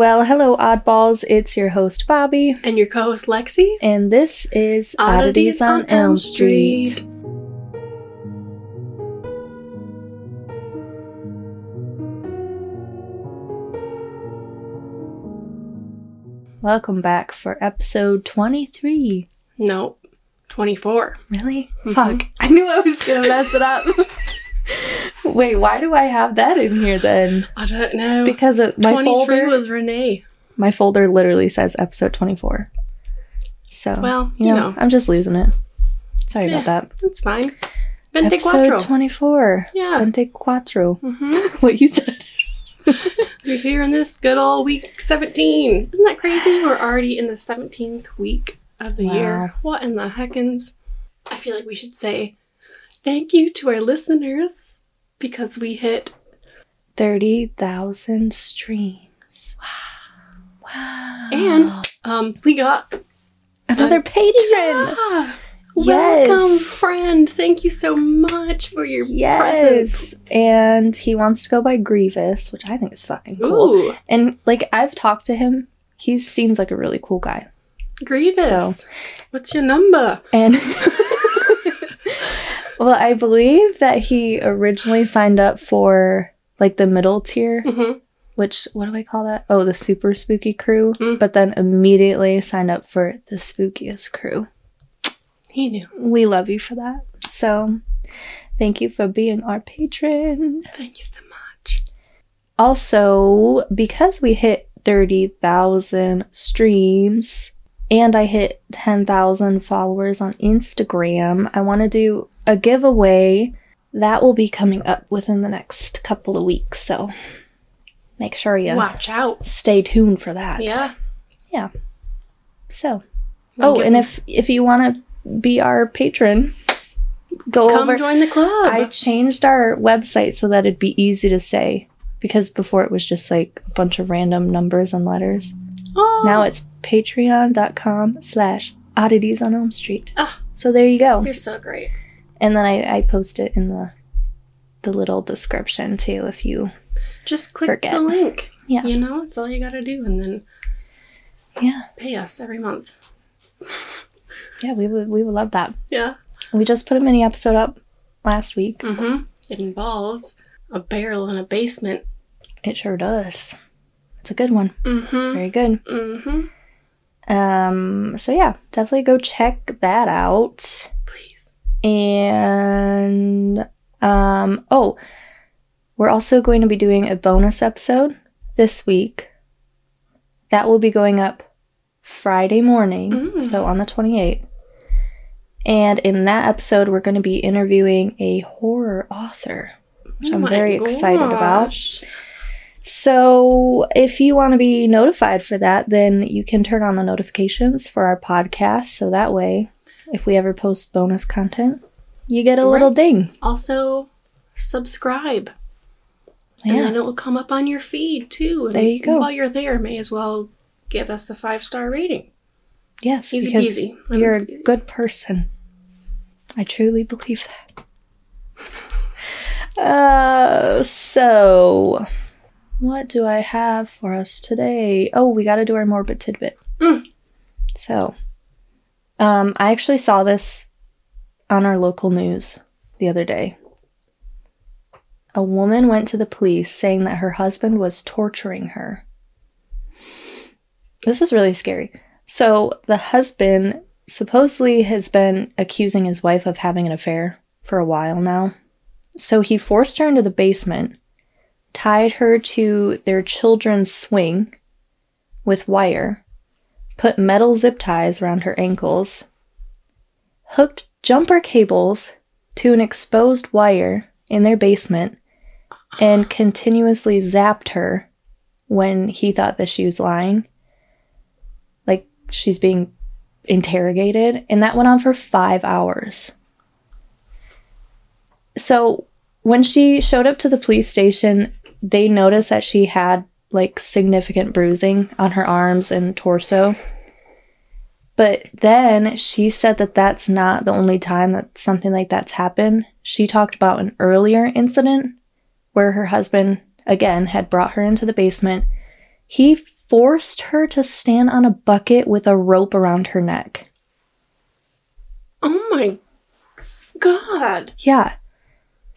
Well, hello, oddballs. It's your host, Bobbie, And your co host, Lexi. and this is Oddities, on, Elm Street. Welcome back for episode 23. Nope. 24. Really? Mhm. Fuck. I knew I was gonna mess it up. Wait, why do I have that in here then? I don't know. Because my 23 folder, was Renee. my folder literally says episode 24. So, Well, you you know, know. I'm just losing it. Sorry Yeah. about that. That's fine. Vente episode 24. Yeah. Vente Quattro. hmm What you said. We're here in this good old week 17. Isn't that crazy? We're already in the 17th week of the Wow. year. What in the heckins? I feel like we should say thank you to our listeners because we hit 30,000 streams. Wow. Wow. And- um we got another patron. Yeah. Yes. Welcome, friend. Thank you so much for your presence. Yes. And he wants to go by Grievous, which I think is fucking cool. Ooh, And like I've talked to him, he seems like a really cool guy. Grievous. So- What's your number? And well, I believe that he originally signed up for like the middle tier, hmm which what do I call that? Oh, the super spooky crew, Mm. but then immediately signed up for the spookiest crew. He knew. We love you for that. So, thank you for being our patron. Thank you so much. Also, because we hit 30,000 streams and I hit 10,000 followers on Instagram, I want to do a giveaway that will be coming up within the next couple of weeks. So, make sure you Watch out. stay tuned for that. Yeah. Yeah. So, We'll oh, and if if you want to be our patron, go come over join the club. I changed our website so that it'd be easy to say because before it was just like a bunch of random numbers and letters. oh, Now it's patreon.com slash oddities on Elm Street. Ah. So there you go. you're so great. And then I, I post it in the the little description too if you Just click Forget. the link. Yeah. You know, it's all you got to do, and then Yeah. pay us every month. Yeah, we would we would love that. Yeah. We just put a mini episode up last week. Mm-hmm. It involves a barrel in a basement. It sure does. It's a good one. Mm-hmm. It's very good. Mm-hmm. Um so yeah, definitely go check that out. And um oh, we're also going to be doing a bonus episode this week. That will be going up Friday morning, Mm. so on the 28th. And in that episode we're going to be interviewing a horror author, which Oh I'm very excited about. So, if you want to be notified for that, then you can turn on the notifications for our podcast so that way if we ever post bonus content, you get a little ding. Also, subscribe. And Yeah. then it will come up on your feed too. And There you go. While you're there, may as well give us a five star rating. Yes, Easy because peasy. You're a good person. I truly believe that. uh, so what do I have for us today? Oh, we got to do our morbid tidbit. Mm. So, um, I actually saw this on our local news the other day. A woman went to the police saying that her husband was torturing her. This is really scary. So, the husband supposedly has been accusing his wife of having an affair for a while now. So, he forced her into the basement, tied her to their children's swing with wire, put metal zip ties around her ankles, hooked jumper cables to an exposed wire in their basement, and continuously zapped her when he thought that she was lying. Like she's being interrogated, and that went on for five hours. So when she showed up to the police station, they noticed that she had like significant bruising on her arms and torso. But then she said that that's not the only time that something like that's happened. She talked about an earlier incident where her husband, again, had brought her into the basement. He forced her to stand on a bucket with a rope around her neck. Oh my god. Yeah.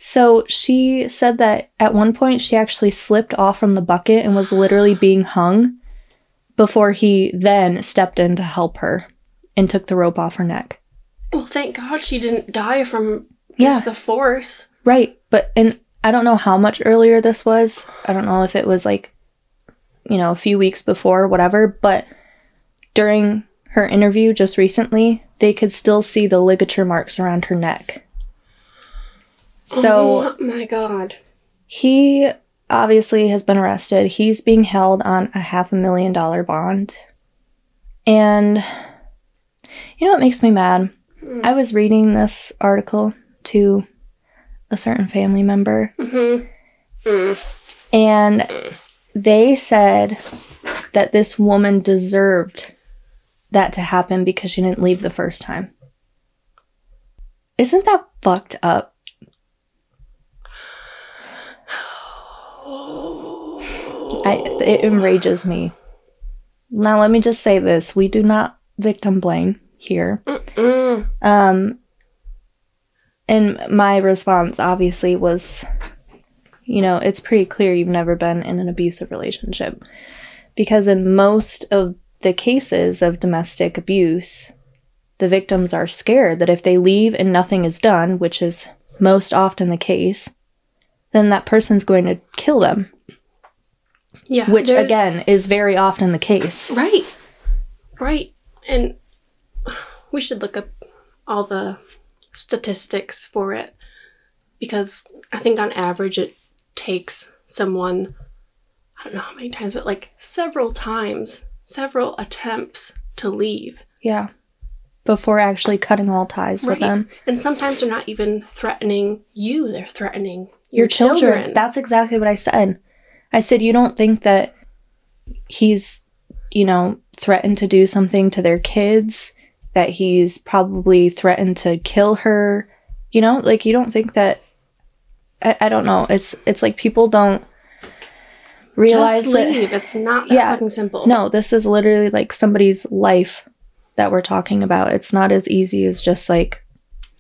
So she said that at one point she actually slipped off from the bucket and was literally being hung before he then stepped in to help her and took the rope off her neck. Well, thank God she didn't die from Yeah. just the force. Right. But, and I don't know how much earlier this was. I don't know if it was like, you know, a few weeks before, whatever. But during her interview just recently, they could still see the ligature marks around her neck. So. oh my God. He obviously has been arrested. He's being held on a half a million dollar bond. And you know what makes me mad? I was reading this article to a certain family member, Mm-hmm. and they said that this woman deserved that to happen because she didn't leave the first time. Isn't that fucked up? I it enrages me. Now let me just say this: we do not victim blame here. Um, and my response obviously was, you know, it's pretty clear you've never been in an abusive relationship, because in most of the cases of domestic abuse, the victims are scared that if they leave and nothing is done, which is most often the case, then that person's going to kill them Yeah. which there's- again is very often the case. Right. Right. And we should look up all the statistics for it because I think on average it takes someone, I don't know how many times, but like several times, several attempts to leave. Yeah. Before actually cutting all ties with them. And sometimes they're not even threatening you, they're threatening Your children. That's exactly what I said. I said, you don't think that he's, you know, threatened to do something to their kids, that he's probably threatened to kill her. You know, like you don't think that I, I don't know. It's it's like people don't realize Just that. It's not that Yeah. fucking simple. No, this is literally like somebody's life that we're talking about. It's not as easy as just like,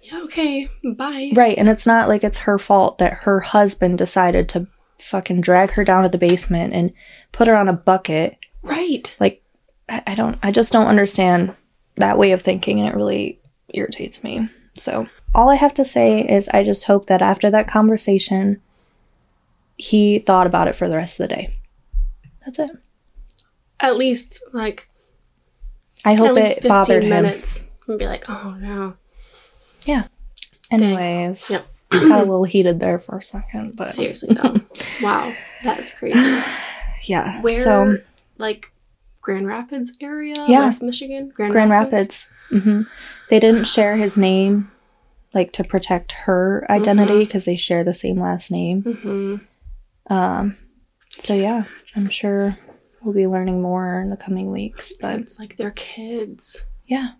Yeah, okay. Bye. right. And it's not like it's her fault that her husband decided to fucking drag her down to the basement and put her on a bucket. Right. Like, I, I don't, I just don't understand that way of thinking and it really irritates me. So, all I have to say is I just hope that after that conversation, he thought about it for the rest of the day. That's it. At least like I hope it bothered him. minutes and be like, oh no. Yeah. Anyways, Yep. Got a little heated there for a second, but Seriously no. wow. That's crazy. yeah. Where so like Grand Rapids area? Yeah. West Michigan? Grand, Grand Rapids, hmm they didn't share his name, like to protect her identity because they share the same last name. hmm Um, so yeah, I'm sure we'll be learning more in the coming weeks. But It's like they're kids. yeah,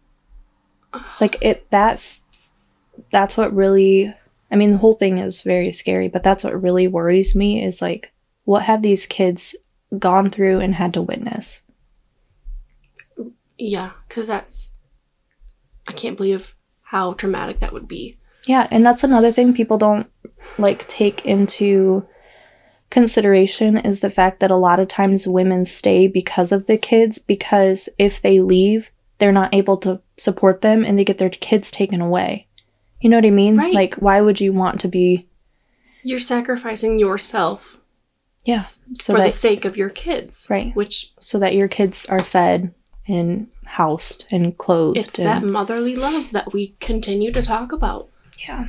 like it. That's that's what really. I mean, the whole thing is very scary, but that's what really worries me is like, what have these kids gone through and had to witness? Yeah, because that's I can't believe how traumatic that would be. Yeah, and that's another thing people don't like take into consideration is the fact that a lot of times women stay because of the kids because if they leave, they're not able to support them and they get their kids taken away. You know what I mean? Right. Like why would you want to be You're sacrificing yourself yeah, so for the sake of your kids. Right. Which so that your kids are fed and housed and clothed it's and that motherly love that we continue to talk about. yeah.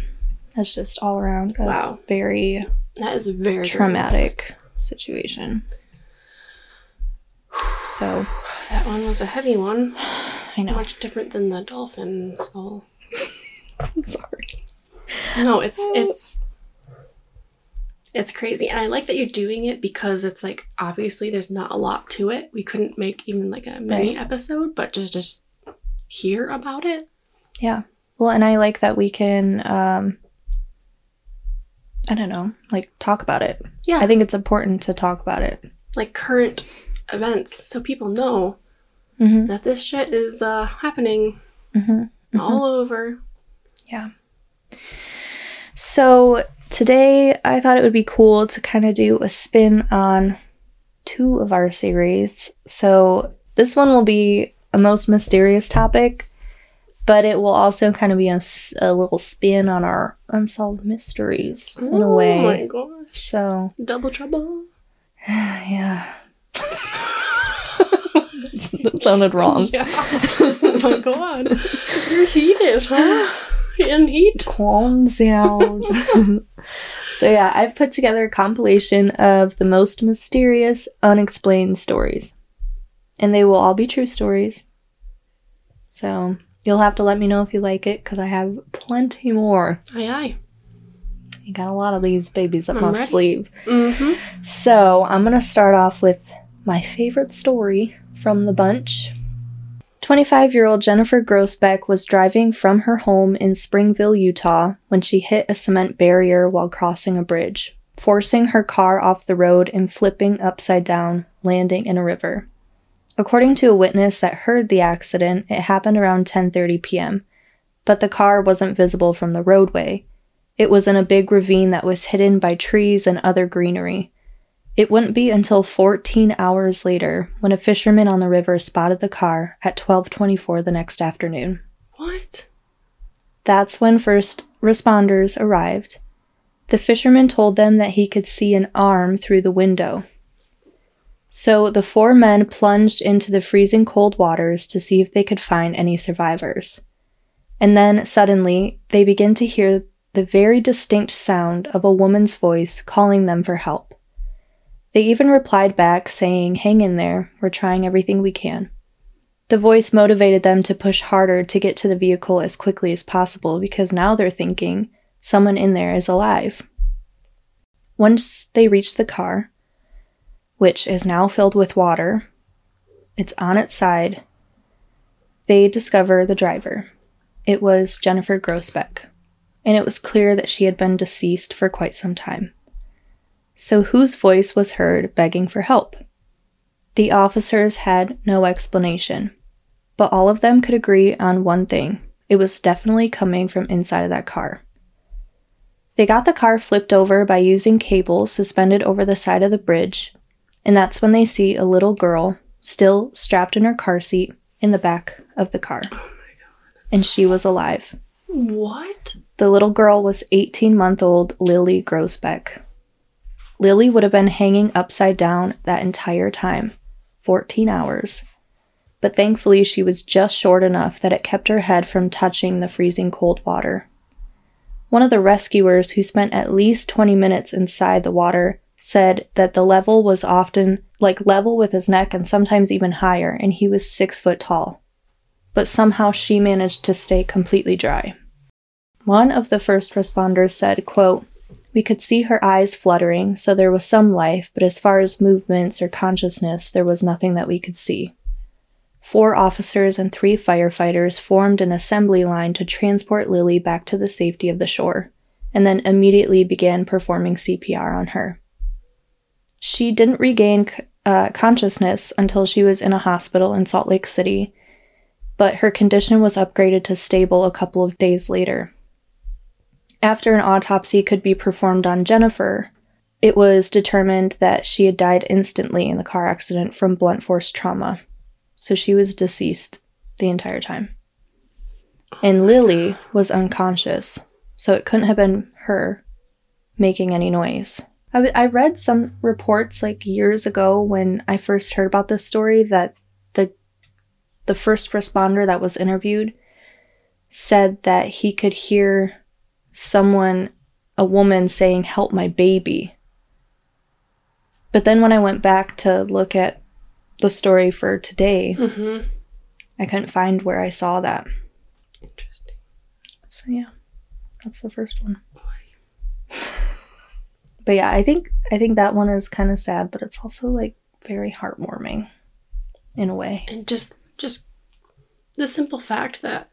That's just all around a Wow. very That is very very traumatic situation. So, That one was a heavy one. I know. Much different than the dolphin skull. I'm sorry. No, it's it's it's crazy. And I like that you're doing it because it's like obviously there's not a lot to it. We couldn't make even like a mini Right. episode, but just just hear about it. Yeah. Well, and I like that we can um I don't know, like talk about it. Yeah. I think it's important to talk about it. like current events so people know Mm-hmm. that this shit is uh, happening Mm-hmm. all over. Yeah. So today I thought it would be cool to kind of do a spin on two of our series. So this one will be a most mysterious topic, but it will also kind of be a little spin on our unsolved mysteries in a way. Oh my gosh. So Double trouble. yeah. that sounded wrong. Yeah. oh my god. You're heated, huh? In heat. calm down. so yeah, I've put together a compilation of the most mysterious, unexplained stories. And they will all be true stories. So you'll have to let me know if you like it, because I have plenty more. Aye aye. I got a lot of these babies up I'm my ready. sleeve. Mm-hmm. So I'm going to start off with my favorite story from the bunch. 25 year old Jennifer Groesbeck was driving from her home in Springville, Utah, when she hit a cement barrier while crossing a bridge, forcing her car off the road and flipping upside down, landing in a river. According to a witness that heard the accident, it happened around 10:30 p.m., but the car wasn't visible from the roadway. It was in a big ravine that was hidden by trees and other greenery. It wouldn't be until 14 hours later when a fisherman on the river spotted the car at 12:24 the next afternoon. What? That's when first responders arrived. The fisherman told them that he could see an arm through the window. So the four men plunged into the freezing cold waters to see if they could find any survivors. And then suddenly, they begin to hear the very distinct sound of a woman's voice calling them for help. They even replied back saying, Hang in there, we're trying everything we can. The voice motivated them to push harder to get to the vehicle as quickly as possible because now they're thinking someone in there is alive. Once they reach the car, which is now filled with water, it's on its side, they discover the driver. It was Jennifer Groesbeck, and it was clear that she had been deceased for quite some time. So, whose voice was heard begging for help? The officers had no explanation, but all of them could agree on one thing it was definitely coming from inside of that car. They got the car flipped over by using cables suspended over the side of the bridge, and that's when they see a little girl still strapped in her car seat in the back of the car. Oh And she was alive. What? The little girl was 18 month old Lily Groesbeck. Lily would have been hanging upside down that entire time 14 hours. But thankfully, she was just short enough that it kept her head from touching the freezing cold water. One of the rescuers, who spent at least 20 minutes inside the water, said that the level was often like level with his neck and sometimes even higher, and he was six foot tall. But somehow she managed to stay completely dry. One of the first responders said, quote, We could see her eyes fluttering, so there was some life, but as far as movements or consciousness, there was nothing that we could see. Four officers and three firefighters formed an assembly line to transport Lily back to the safety of the shore, and then immediately began performing CPR on her. She didn't regain uh, consciousness until she was in a hospital in Salt Lake City, but her condition was upgraded to stable a couple of days later. After an autopsy could be performed on Jennifer, it was determined that she had died instantly in the car accident from blunt force trauma. So she was deceased the entire time. And Lily was unconscious, so it couldn't have been her making any noise. I, w- I read some reports like years ago when I first heard about this story that the the first responder that was interviewed said that he could hear someone a woman saying help my baby. But then when I went back to look at the story for today, Mm-hmm. I couldn't find where I saw that. Interesting. So yeah, that's the first one. but yeah, I think I think that one is kind of sad, but it's also like very heartwarming in a way. And just just the simple fact that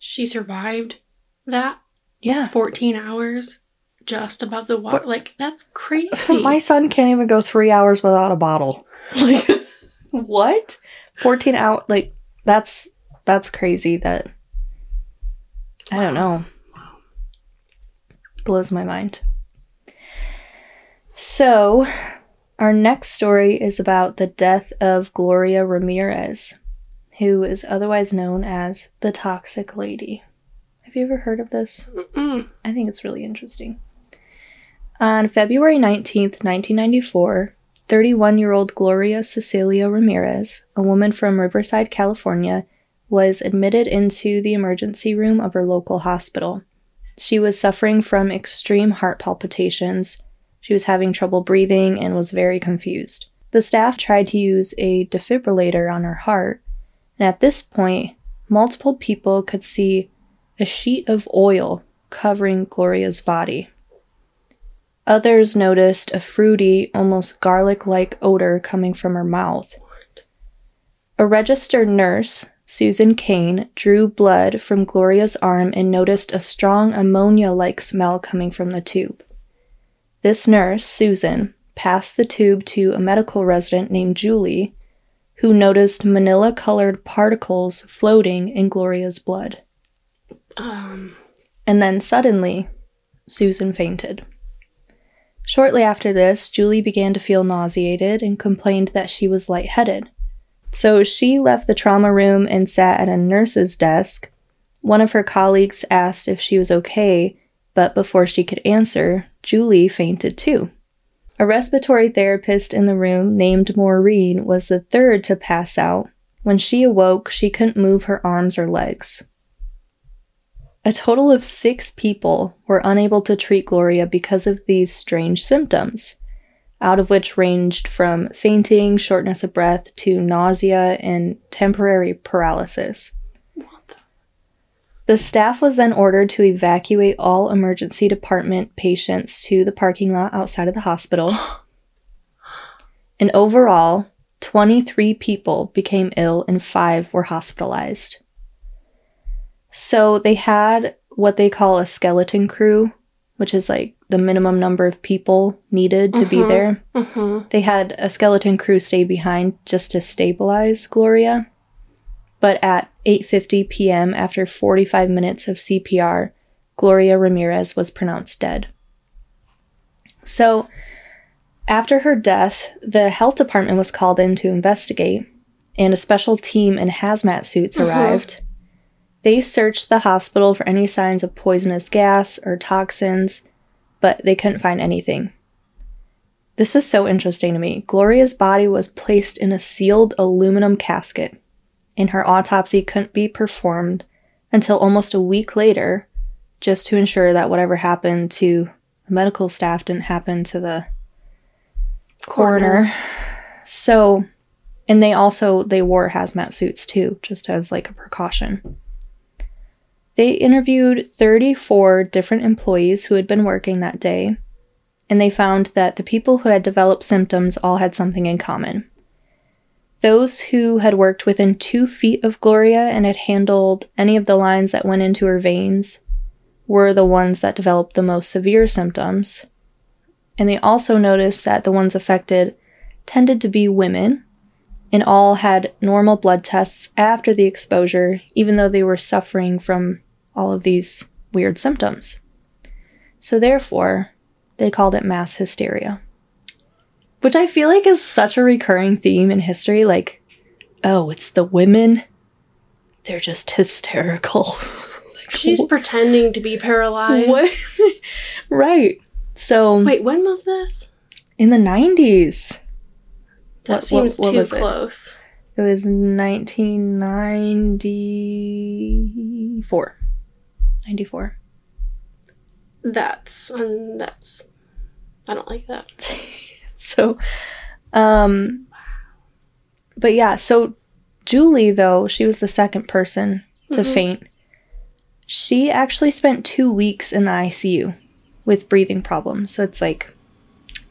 she survived that Yeah. 14 hours just above the water, like that's crazy. My son can't even go three hours without a bottle. Like what? 14 out like that's that's crazy that I don't know. Blows my mind. So, our next story is about the death of Gloria Ramirez, who is otherwise known as the Toxic Lady. Have you ever heard of this? Mm-mm. I think it's really interesting. On February 19th, 1994, 31 year old Gloria Cecilia Ramirez, a woman from Riverside, California, was admitted into the emergency room of her local hospital. She was suffering from extreme heart palpitations. She was having trouble breathing and was very confused. The staff tried to use a defibrillator on her heart, and at this point, multiple people could see a sheet of oil covering Gloria's body. Others noticed a fruity, almost garlic like odor coming from her mouth. A registered nurse, Susan Kane, drew blood from Gloria's arm and noticed a strong ammonia like smell coming from the tube. This nurse, Susan, passed the tube to a medical resident named Julie, who noticed manila colored particles floating in Gloria's blood. Um, And then suddenly, Susan fainted. Shortly after this, Julie began to feel nauseated and complained that she was lightheaded. So she left the trauma room and sat at a nurse's desk. One of her colleagues asked if she was okay, but before she could answer, Julie fainted too. A respiratory therapist in the room named Maureen was the third to pass out. When she awoke, she couldn't move her arms or legs. A total of six people were unable to treat Gloria because of these strange symptoms, out of which ranged from fainting, shortness of breath, to nausea and temporary paralysis. The staff was then ordered to evacuate all emergency department patients to the parking lot outside of the hospital. And overall, 23 people became ill and five were hospitalized. So they had what they call a skeleton crew, which is like the minimum number of people needed to be Mhm. there. mhm. They had a skeleton crew stay behind just to stabilize Gloria. But at 8:50 p.m. after 45 minutes of CPR, Gloria Ramirez was pronounced dead. So, after her death, the health department was called in to investigate, and a special team in hazmat suits Mhm. arrived. They searched the hospital for any signs of poisonous gas or toxins, but they couldn't find anything. This is so interesting to me. Gloria's body was placed in a sealed aluminum casket, and her autopsy couldn't be performed until almost a week later, just to ensure that whatever happened to the medical staff didn't happen to the coroner. So, and they also they wore hazmat suits too, just as like a precaution. They interviewed 34 different employees who had been working that day, and they found that the people who had developed symptoms all had something in common. Those who had worked within two feet of Gloria and had handled any of the lines that went into her veins were the ones that developed the most severe symptoms. And they also noticed that the ones affected tended to be women and all had normal blood tests after the exposure, even though they were suffering from all of these weird symptoms. So, therefore, they called it mass hysteria. Which I feel like is such a recurring theme in history. Like, oh, it's the women. They're just hysterical. Like, She's wh- pretending to be paralyzed. what? right. So, Wait, when was this? in the 90s, That What- seems what- what too was it? close. it was 1994. 94. That's um, that's. I don't like that. So, um, but yeah, so Julie, though, she was the second person to Mhm. faint. She actually spent two weeks in the ICU with breathing problems. So it's like,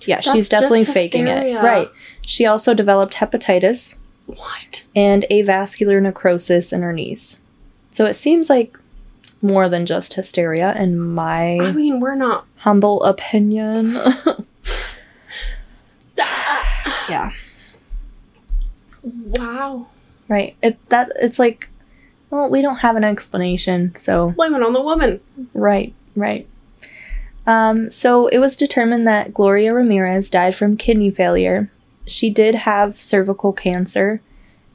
yeah, she's definitely faking it. Right. She also developed hepatitis What? and avascular necrosis in her knees. So it seems like more than just hysteria, in my I mean, we're not. humble opinion. yeah. Wow. Right. It that it's like well, we don't have an explanation, so Blame it on the woman. Right, right. Um, so it was determined that Gloria Ramirez died from kidney failure. She did have cervical cancer,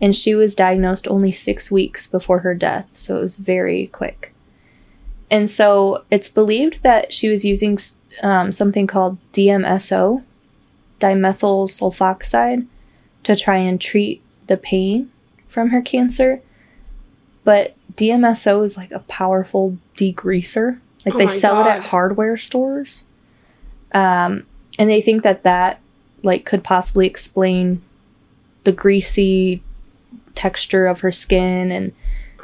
and she was diagnosed only six weeks before her death, so it was very quick. And so it's believed that she was using um, something called DMSO, dimethyl sulfoxide, to try and treat the pain from her cancer. But DMSO is like a powerful degreaser. Like Oh they sell it at hardware stores. Um, and they think that that like could possibly explain the greasy texture of her skin and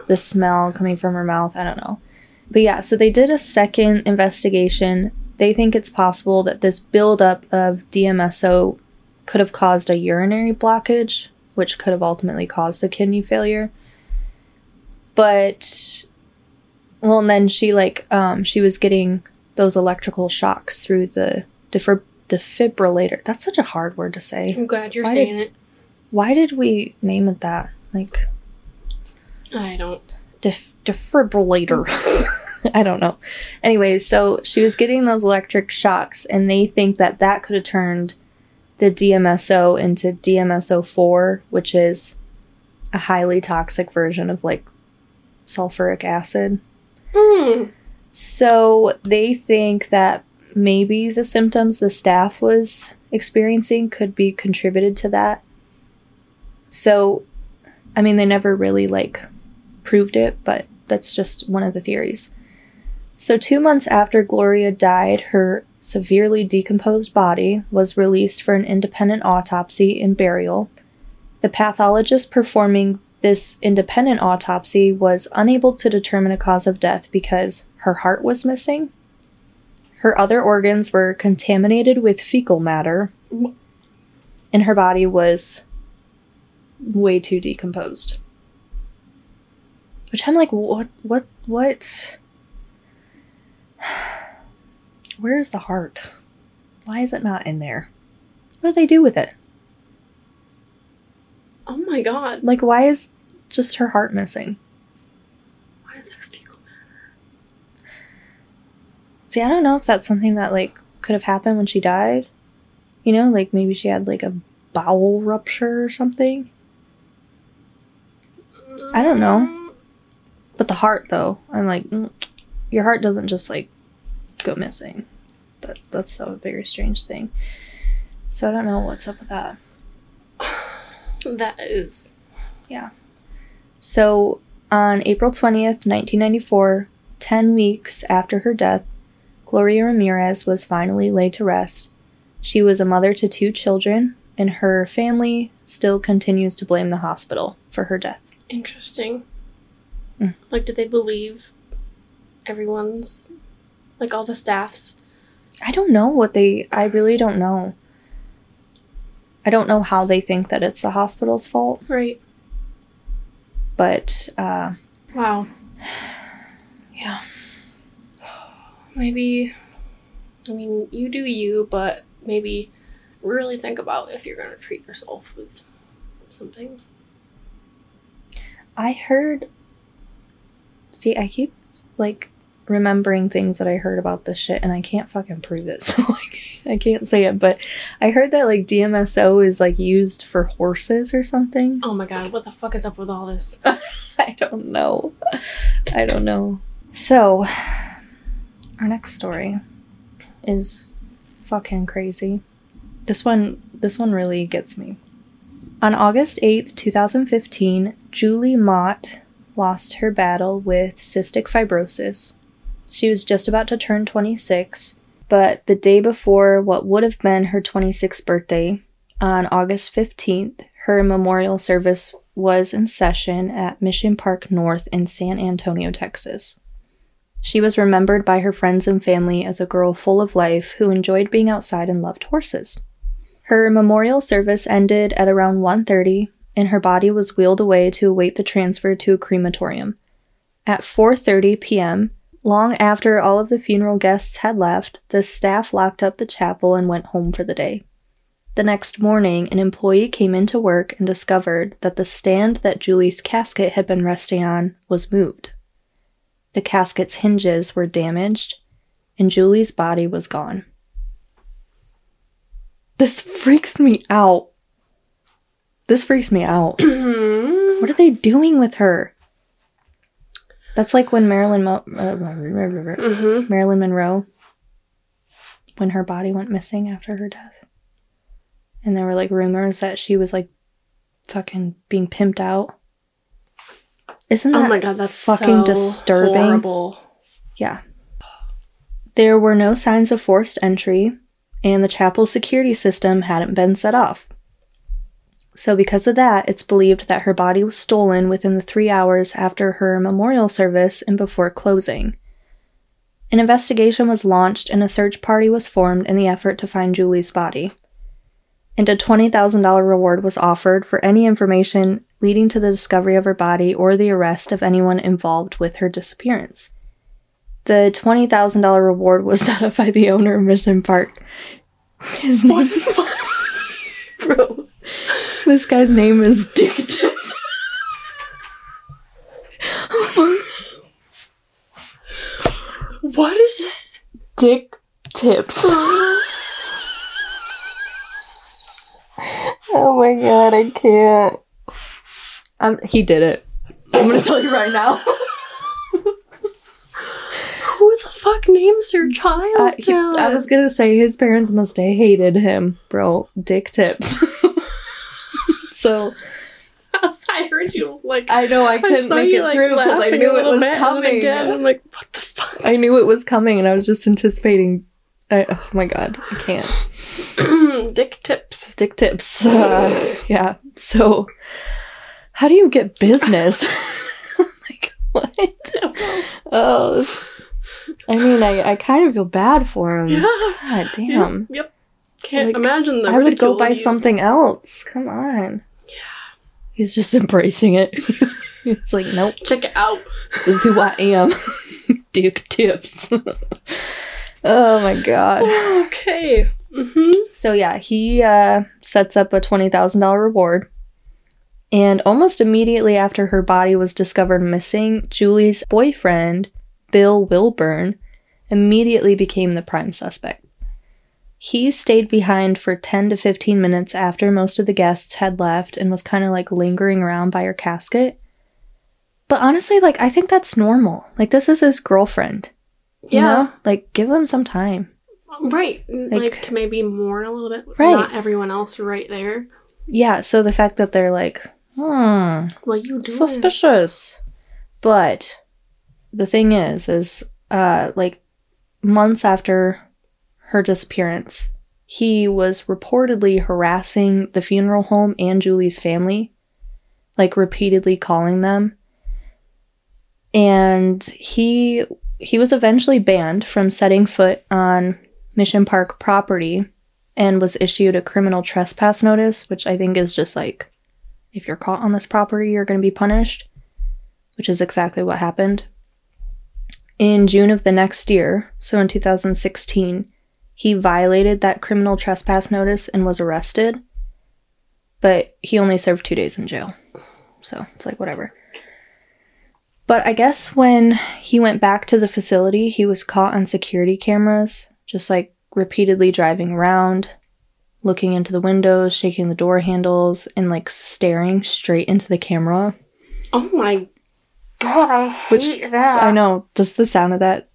the smell coming from her mouth. I don't know. But yeah, so they did a second investigation. They think it's possible that this buildup of DMSO could have caused a urinary blockage, which could have ultimately caused the kidney failure. But well, and then she like um she was getting those electrical shocks through the defib- defibrillator. That's such a hard word to say. I'm glad you're Why saying it. Why did we name it that? Like I don't. def- defibrillator. I don't know. Anyways, so she was getting those electric shocks, and they think that that could have turned the DMSO into DMSO4, which is a highly toxic version of like sulfuric acid. Hmm. So they think that maybe the symptoms the staff was experiencing could be contributed to that. So, I mean, they never really like proved it, but that's just one of the theories. So, two months after Gloria died, her severely decomposed body was released for an independent autopsy and burial. The pathologist performing this independent autopsy was unable to determine a cause of death because her heart was missing, her other organs were contaminated with fecal matter, and her body was way too decomposed. Which I'm like, what, what, what? Where is the heart? Why is it not in there? What do they do with it? Oh my god. Like, why is just her heart missing? Why is there fecal matter? See, I don't know if that's something that like could have happened when she died. You know, like maybe she had like a bowel rupture or something. I don't know. But the heart, though, I'm like, mm, your heart doesn't just like go missing. That that's a very strange thing. So I don't know what's up with that. That is. Yeah. So on April 20th, 1994, 10 weeks after her death, Gloria Ramirez was finally laid to rest. She was a mother to two children, and her family still continues to blame the hospital for her death. Interesting. Mm. Like, did they believe everyone's, like all the staffs? I don't know what they. I really don't know. I don't know how they think that it's the hospital's fault, Right. but uh, Wow. yeah. Maybe, I mean, you do you, but maybe really think about if you're going to treat yourself with something. I heard. See, I keep like remembering things that I heard about this shit, and I can't fucking prove it, so like I can't say it. But I heard that like DMSO is like used for horses or something. Oh my god, what the fuck is up with all this? I don't know. I don't know. So, our next story is fucking crazy. This one this one really gets me. On August 8th, 2015, Julie Mott lost her battle with cystic fibrosis. She was just about to turn 26, but the day before what would have been her 26th birthday, on August 15th, her memorial service was in session at Mission Park North in San Antonio, Texas. She was remembered by her friends and family as a girl full of life who enjoyed being outside and loved horses. Her memorial service ended at around 1:30 and her body was wheeled away to await the transfer to a crematorium. At 4:30 p.m., long after all of the funeral guests had left, the staff locked up the chapel and went home for the day. The next morning, an employee came into work and discovered that the stand that Julie's casket had been resting on was moved. The casket's hinges were damaged, and Julie's body was gone. This freaks me out. This freaks me out. What are they doing with her? That's like when Marilyn Mo- uh, Mhm. Marilyn Monroe when her body went missing after her death. And there were like rumors that she was like fucking being pimped out. Isn't that Oh my god, that's fucking so disturbing? Horrible. Yeah. There were no signs of forced entry, and the chapel's security system hadn't been set off. So, because of that, it's believed that her body was stolen within the three hours after her memorial service and before closing. An investigation was launched and a search party was formed in the effort to find Julie's body. And a $20,000 reward was offered for any information leading to the discovery of her body or the arrest of anyone involved with her disappearance. The $20,000 reward was set up by the owner of Mission Park. His name is. Bro. This guy's name is Dick Tips. What is it? Dick Tips. oh my god, I can't. Um, he did it. I'm gonna tell you right now. Who the fuck names their child? Uh, he- I was gonna say his parents must have hated him, bro. Dick Tips. so I heard you like. I know I couldn't saw make it like, through because I knew it was coming. Again, I'm like, what the fuck? I knew it was coming, and I was just anticipating. I, oh my god, I can't. Dick tips. Dick tips. Uh, yeah. So, how do you get business? like what? Oh, I mean, I, I kind of feel bad for him. Yeah. God damn. Yep. yep. Can't Like, imagine the. I would go buy something else. Come on. He's just embracing it. It's like, nope, Check it out. this is who I am. Duke tips. oh my god. Okay. Mm-hmm. So yeah, he uh, sets up a twenty thousand dollar reward, and almost immediately after her body was discovered missing, Julie's boyfriend, Bill Wilburn, immediately became the prime suspect. He stayed behind for 10 to 15 minutes after most of the guests had left and was kind of like lingering around by her casket. But honestly, like, I think that's normal. Like, this is his girlfriend. You Yeah. know? Like, give him some time. Right. Like, Like- to maybe mourn a little bit. Right. Not everyone else right there. Yeah, so the fact that they're like, hmm, What you doing? suspicious. But the thing is, is uh like months after her disappearance, he was reportedly harassing the funeral home and Julie's family, like repeatedly calling them. And he he was eventually banned from setting foot on Mission Park property and was issued a criminal trespass notice, which I think is just like if you're caught on this property, you're going to be punished, which is exactly what happened. In June of the next year, so in 2016, he violated that criminal trespass notice and was arrested, but he only served two days in jail. So it's like, whatever. But I guess when he went back to the facility, he was caught on security cameras, just like repeatedly driving around, looking into the windows, shaking the door handles, and like staring straight into the camera. Oh my god, I hate Which- that. I know, just the sound of that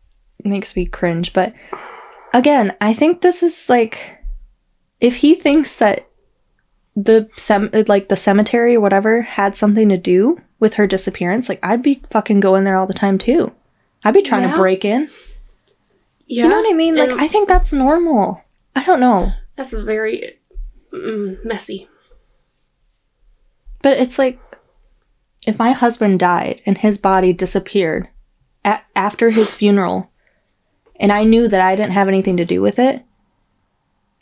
makes me cringe. But again, I think this is like if he thinks that the sem- like the cemetery or whatever had something to do with her disappearance, like I'd be fucking going there all the time too. I'd be trying Yeah. to break in. Yeah. You know what I mean? Like I think that's normal. I don't know. that's very mm, messy. But it's like if my husband died and his body disappeared a- after his funeral and I knew that I didn't have anything to do with it,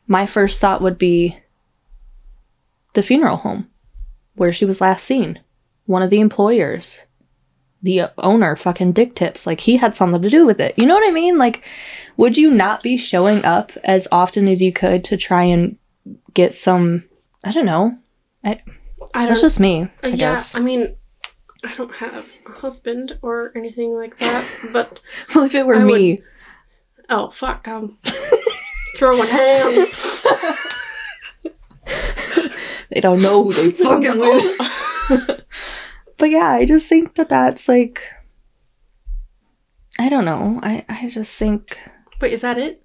my first thought would be the funeral home where she was last seen. One of the employers, the owner, fucking dick tips. Like he had something to do with it. You know what I mean? Like, would you not be showing up as often as you could to try and get some. I don't know. I That's don't. just me. I yeah, guess. I mean, I don't have a husband or anything like that. but Well, if it were I would- me, oh fuck, I'm throwing hands. they don't know who they fucking with. but yeah, I just think that that's like. I don't know. I I just think Wait, is that it?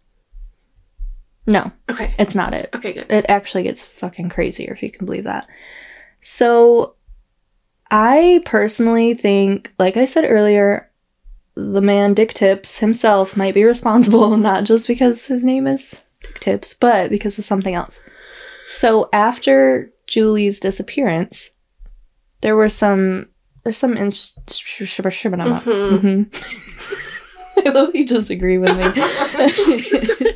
no, Okay. it's not it. Okay, good. it actually gets fucking crazier if you can believe that. So I personally think, like I said earlier, the man Dick Tips himself might be responsible, not just because his name is Dick Tips, but because of something else. So after Julie's disappearance, there were some there's some in- Mhm. Mhm. I love you disagree with me.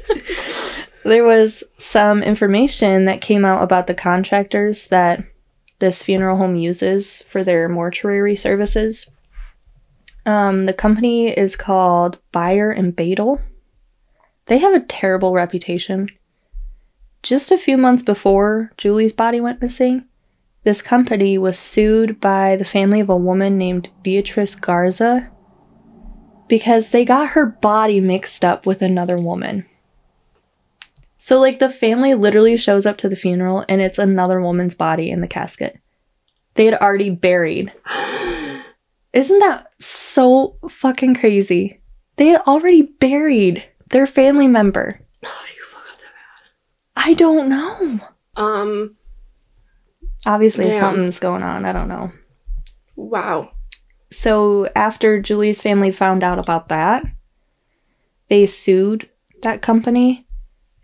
there was some information that came out about the contractors that this funeral home uses for their mortuary services. Um, the company is called Bayer and Badel. They have a terrible reputation. Just a few months before Julie's body went missing, this company was sued by the family of a woman named Beatrice Garza because they got her body mixed up with another woman. So, like, the family literally shows up to the funeral and it's another woman's body in the casket. They had already buried. Isn't that so fucking crazy? They had already buried their family member. How do you fuck up that I don't know. Um. Obviously, Damn. something's going on. I don't know. Wow. So, after Julie's family found out about that, they sued that company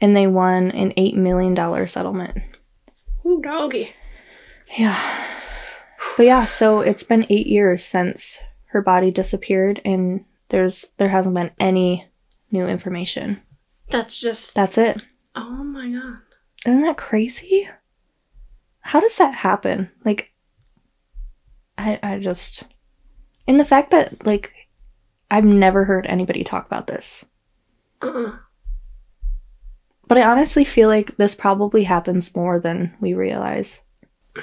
and they won an $8 million settlement. Ooh, doggy. Yeah. But yeah, so it's been eight years since her body disappeared, and there's there hasn't been any new information. That's just. That's it. Oh my god. Isn't that crazy? How does that happen? Like, I I just, and the fact that like, I've never heard anybody talk about this. Uh-uh. But I honestly feel like this probably happens more than we realize. I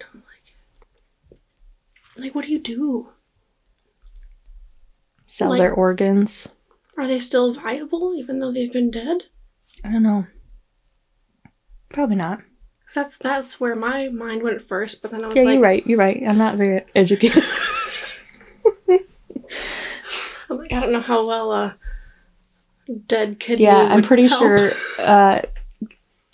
don't like it. Like, what do you do? Sell Like- their organs. Are they still viable even though they've been dead? I don't know. Probably not. 'Cause that's that's where my mind went first, but then I was Yeah, like, you're right. You're right. I'm not very educated. I'm like, I don't know how well a dead kidney. yeah, I'm pretty help. sure. Uh,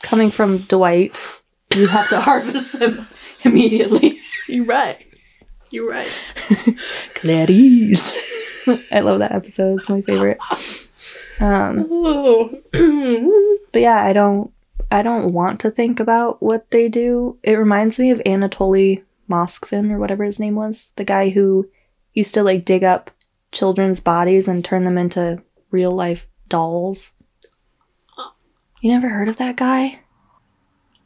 coming from Dwight, you have to harvest them immediately. You're right. You're right. Clarice. I love that episode. It's my favorite. Um, Oh. but yeah, I don't. I don't want to think about what they do. It reminds me of Anatoly Moskvin or whatever his name was, the guy who used to like dig up children's bodies and turn them into real life dolls. You never heard of that guy?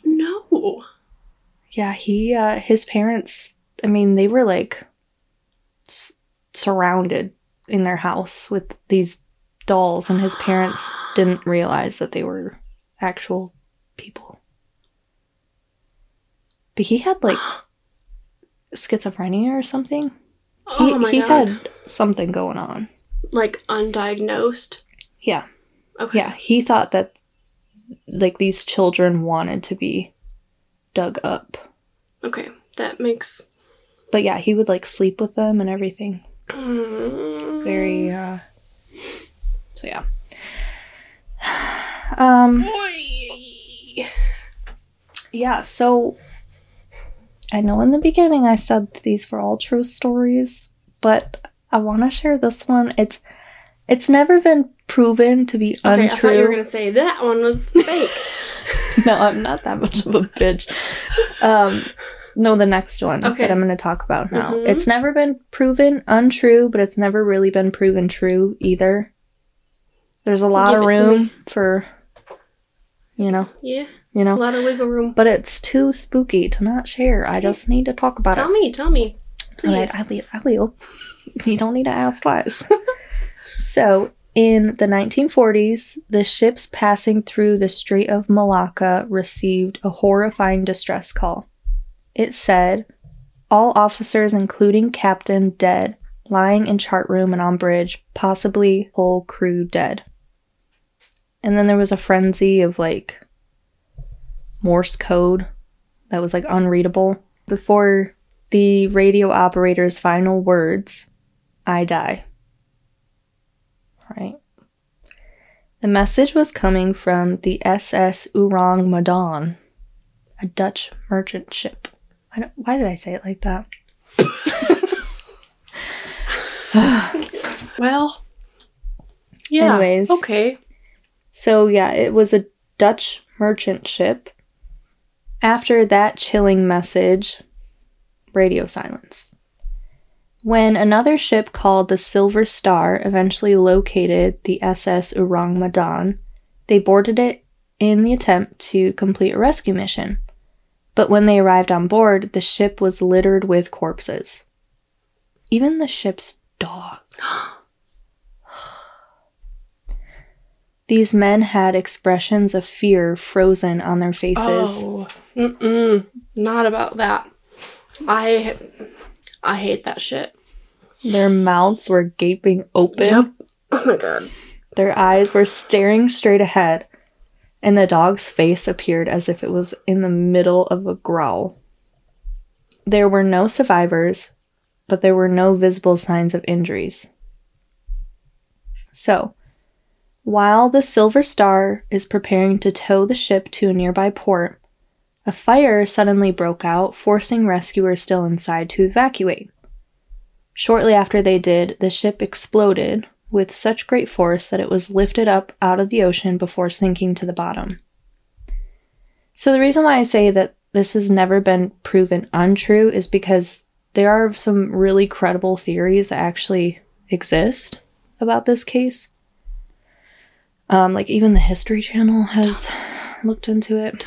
no. Yeah, he uh his parents, I mean, they were like s- surrounded in their house with these dolls and his parents didn't realize that they were actual people. But he had like schizophrenia or something. Oh he my he god. had something going on. like undiagnosed. Yeah. Okay. Yeah, he thought that like these children wanted to be dug up. Okay. That makes But yeah, he would like sleep with them and everything. mm, Very uh so yeah. Um yeah, so I know in the beginning I said these were all true stories, but I want to share this one. It's it's never been proven to be Okay, I untrue. thought you were gonna say that one was fake. no, I'm not that much of a bitch. Um, no, the next one Okay. that I'm going to talk about now. Mhm. It's never been proven untrue, but it's never really been proven true either. There's a lot Give of room for, you know, yeah, you know. a lot of wiggle room. but it's too spooky to not share. I just need to talk about Tell it. Tell me, tell me, please. All right, I will. I will. You don't need to ask twice. so, In the 1940s, the ships passing through the Strait of Malacca received a horrifying distress call. It said, All officers, including captain, dead, lying in chart room and on bridge, possibly whole crew dead. And then there was a frenzy of like Morse code that was like unreadable before the radio operator's final words I die. Right. The message was coming from the SS Ourang Medan, a Dutch merchant ship. I don't, why did I say it like that? Well, yeah. Anyways. Okay. So, yeah, it was a Dutch merchant ship. After that chilling message, radio silence. When another ship called the Silver Star eventually located the SS Ourang Medan, they boarded it in the attempt to complete a rescue mission. But when they arrived on board, the ship was littered with corpses. Even the ship's dog. These men had expressions of fear frozen on their faces. Oh, mm-mm, not about that. I, I hate that shit. Their mouths were gaping open. Yep. Oh my god. Their eyes were staring straight ahead, and the dog's face appeared as if it was in the middle of a growl. There were no survivors, but there were no visible signs of injuries. So, while the Silver Star is preparing to tow the ship to a nearby port, a fire suddenly broke out, forcing rescuers still inside to evacuate. Shortly after they did, the ship exploded with such great force that it was lifted up out of the ocean before sinking to the bottom. So, the reason why I say that this has never been proven untrue is because there are some really credible theories that actually exist about this case. Um, like, even the History Channel has looked into it.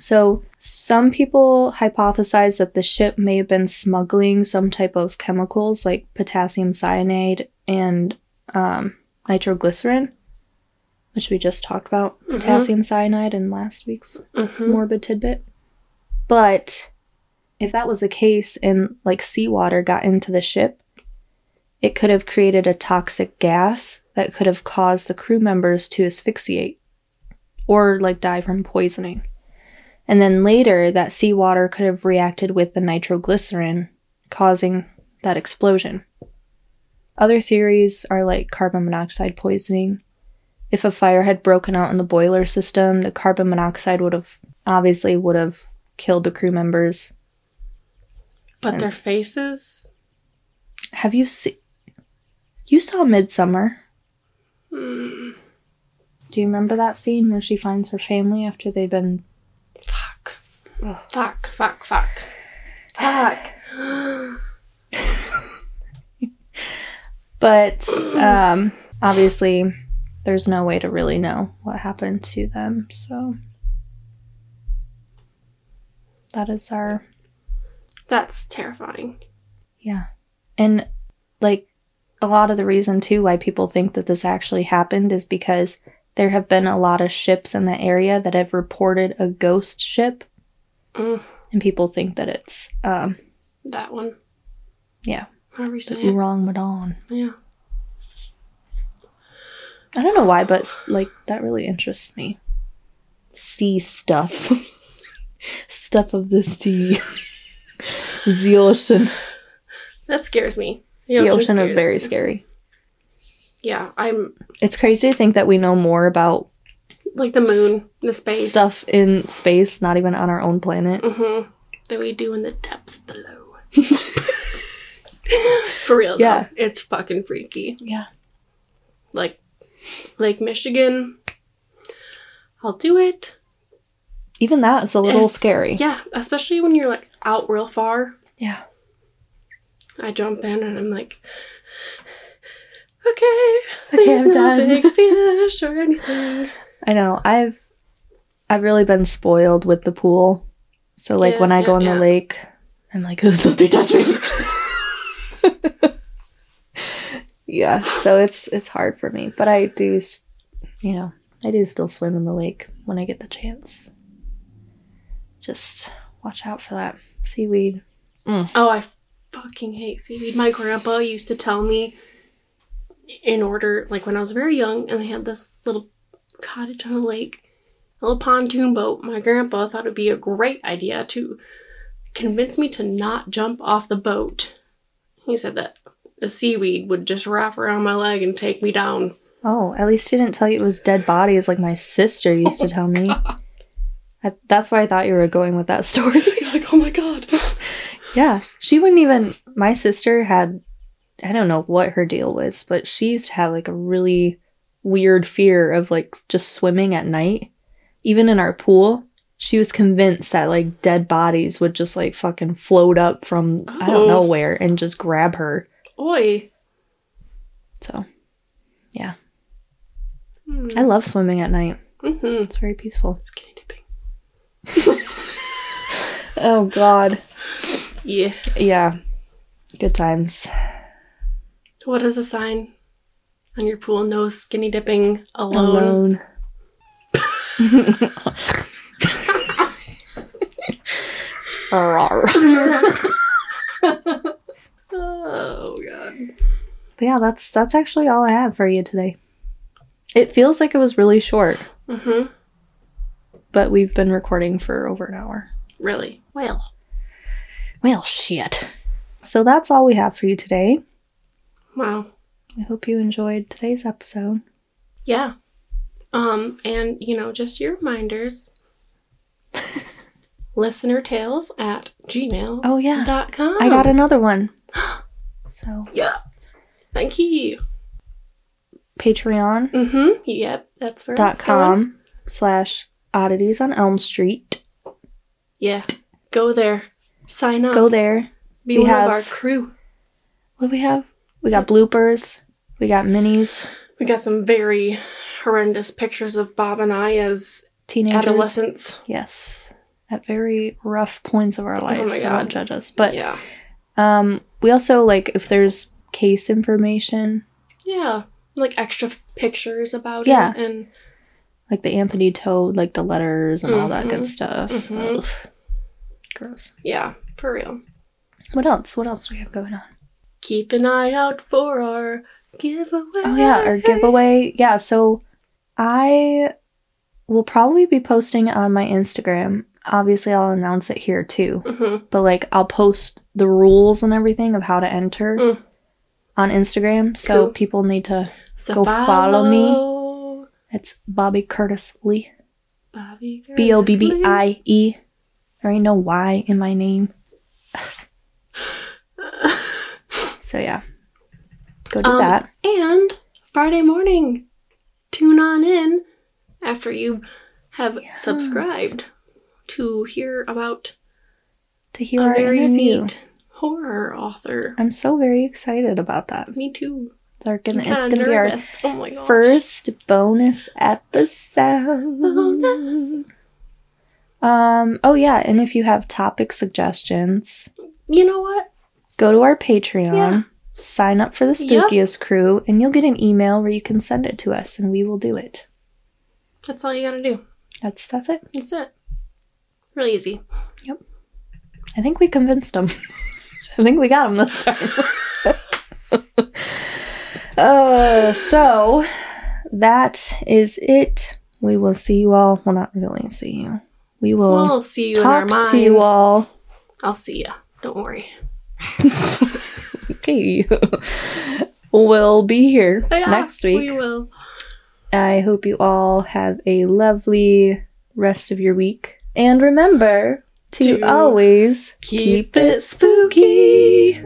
So, some people hypothesize that the ship may have been smuggling some type of chemicals like potassium cyanide and um, nitroglycerin, which we just talked about potassium cyanide in last week's Mm-hmm. morbid tidbit. But if that was the case and like seawater got into the ship, it could have created a toxic gas that could have caused the crew members to asphyxiate or like die from poisoning. And then later, that seawater could have reacted with the nitroglycerin, causing that explosion. Other theories are like carbon monoxide poisoning. If a fire had broken out in the boiler system, the carbon monoxide would have obviously would have killed the crew members. But their faces. Have you seen? You saw Midsommar. Mm, Do you remember that scene where she finds her family after they've been? Fuck. Fuck. Fuck. Fuck. Fuck. But um, obviously, there's no way to really know what happened to them. So that is our That's terrifying. Yeah. And like a lot of the reason too why people think that this actually happened is because there have been a lot of ships in the area that have reported a ghost ship Mm, and people think that it's um that one. Yeah. However you the say it. Ourang Medan. Yeah. I don't know why, but like that really interests me. Sea stuff. stuff of the sea. the ocean. That scares me. The ocean is very me. scary. Yeah, I'm It's crazy to think that we know more about like the moon, the space stuff in space, not even on our own planet. Mm-hmm. That we do in the depths below. For real, though. Yeah. It's fucking freaky. Yeah. Like Lake Michigan. I'll do it. Even that is a little It's- scary. Yeah, especially when you're like out real far. Yeah. I jump in and I'm like, okay, Okay, I'm no done. big fish or anything. I know. I've I've really been spoiled with the pool. So like Yeah, when I go yeah, in the lake, I'm like, "Oh, something touch me. yeah, so it's it's hard for me, but I do, you know, I do still swim in the lake when I get the chance. Just watch out for that seaweed. Mm. Oh, I fucking hate seaweed. My grandpa used to tell me in order, like when I was very young, and they had this little cottage on a lake, a little pontoon boat. My grandpa thought it'd be a great idea to convince me to not jump off the boat. He said that the seaweed would just wrap around my leg and take me down. Oh, at least he didn't tell you it was dead bodies like my sister used to tell me. Oh I, that's why I thought you were going with that story. You're like, oh my god. yeah, she wouldn't even. My sister had, I don't know what her deal was, but she used to have like a really weird fear of like just swimming at night. Even in our pool, she was convinced that like dead bodies would just like fucking float up from I don't know Oh. where and just grab her. Oi. So, yeah, Hmm. I love swimming at night. Mm-hmm. It's very peaceful. It's Skinny dipping. Oh God. Yeah. Yeah. Good times. What is a sign on your pool? No skinny dipping alone. Alone. Oh god. But yeah, that's that's actually all I have for you today. It feels like it was really short, Mm-hmm. but we've been recording for over an hour. Really? Well. Well, shit. So that's all we have for you today. Wow. I hope you enjoyed today's episode. Yeah. Um, and you know, just your reminders. Listener tales at gmail. Oh yeah. Dot com. I got another one. So Yeah. Thank you. Patreon. Mm-hmm. Yep. That's where it's going. slash oddities on Elm Street. Yeah. Go there. Sign up. Go there. Be we one have- of our crew. What do we have? We got bloopers. We got minis. We got some very horrendous pictures of Bob and I as Teenagers. adolescents. Yes. At very rough points of our life. Oh my so God. don't judge us. But yeah. um we also like if there's case information, Yeah. Like extra pictures about Yeah. it. And like the Anthony Todt, like the letters and all that good Mhm. stuff. Mhm. Ugh. Gross. yeah, for real. What else? What else do we have going on? Keep an eye out for our giveaway. Oh yeah, our giveaway. Yeah, so I will probably be posting on my Instagram. Obviously, I'll announce it here too. Mm-hmm. But like, I'll post the rules and everything of how to enter Mm. on Instagram. So Cool. people need to. So Go follow me. It's Bobbie Curtis Lee. Bobbie B O B B I E. There ain't no Y in my name. So yeah, go do Um, that. And Friday morning, tune on in after you have Yes. subscribed to hear about To hear a our very interview. neat horror author. I'm so very excited about that. Me too. It's, our gonna, it's gonna be our oh first bonus episode. Bonus. Um. Oh yeah, and if you have topic suggestions, You know what? go to our Patreon, Yeah. Sign up for the Yep. spookiest crew, and you'll get an email where you can send it to us, and we will do it. That's all you gotta do. That's that's it. That's it. Really easy. Yep. I think we convinced them. I think we got them this time. uh, so that is it. We will see you all. Well, not really see you. We will We'll see you in our talk minds. to you all. I'll see ya. Don't worry. Okay. we'll be here Yeah, next week. We will. I hope you all have a lovely rest of your week. And remember to, To always Keep it spooky.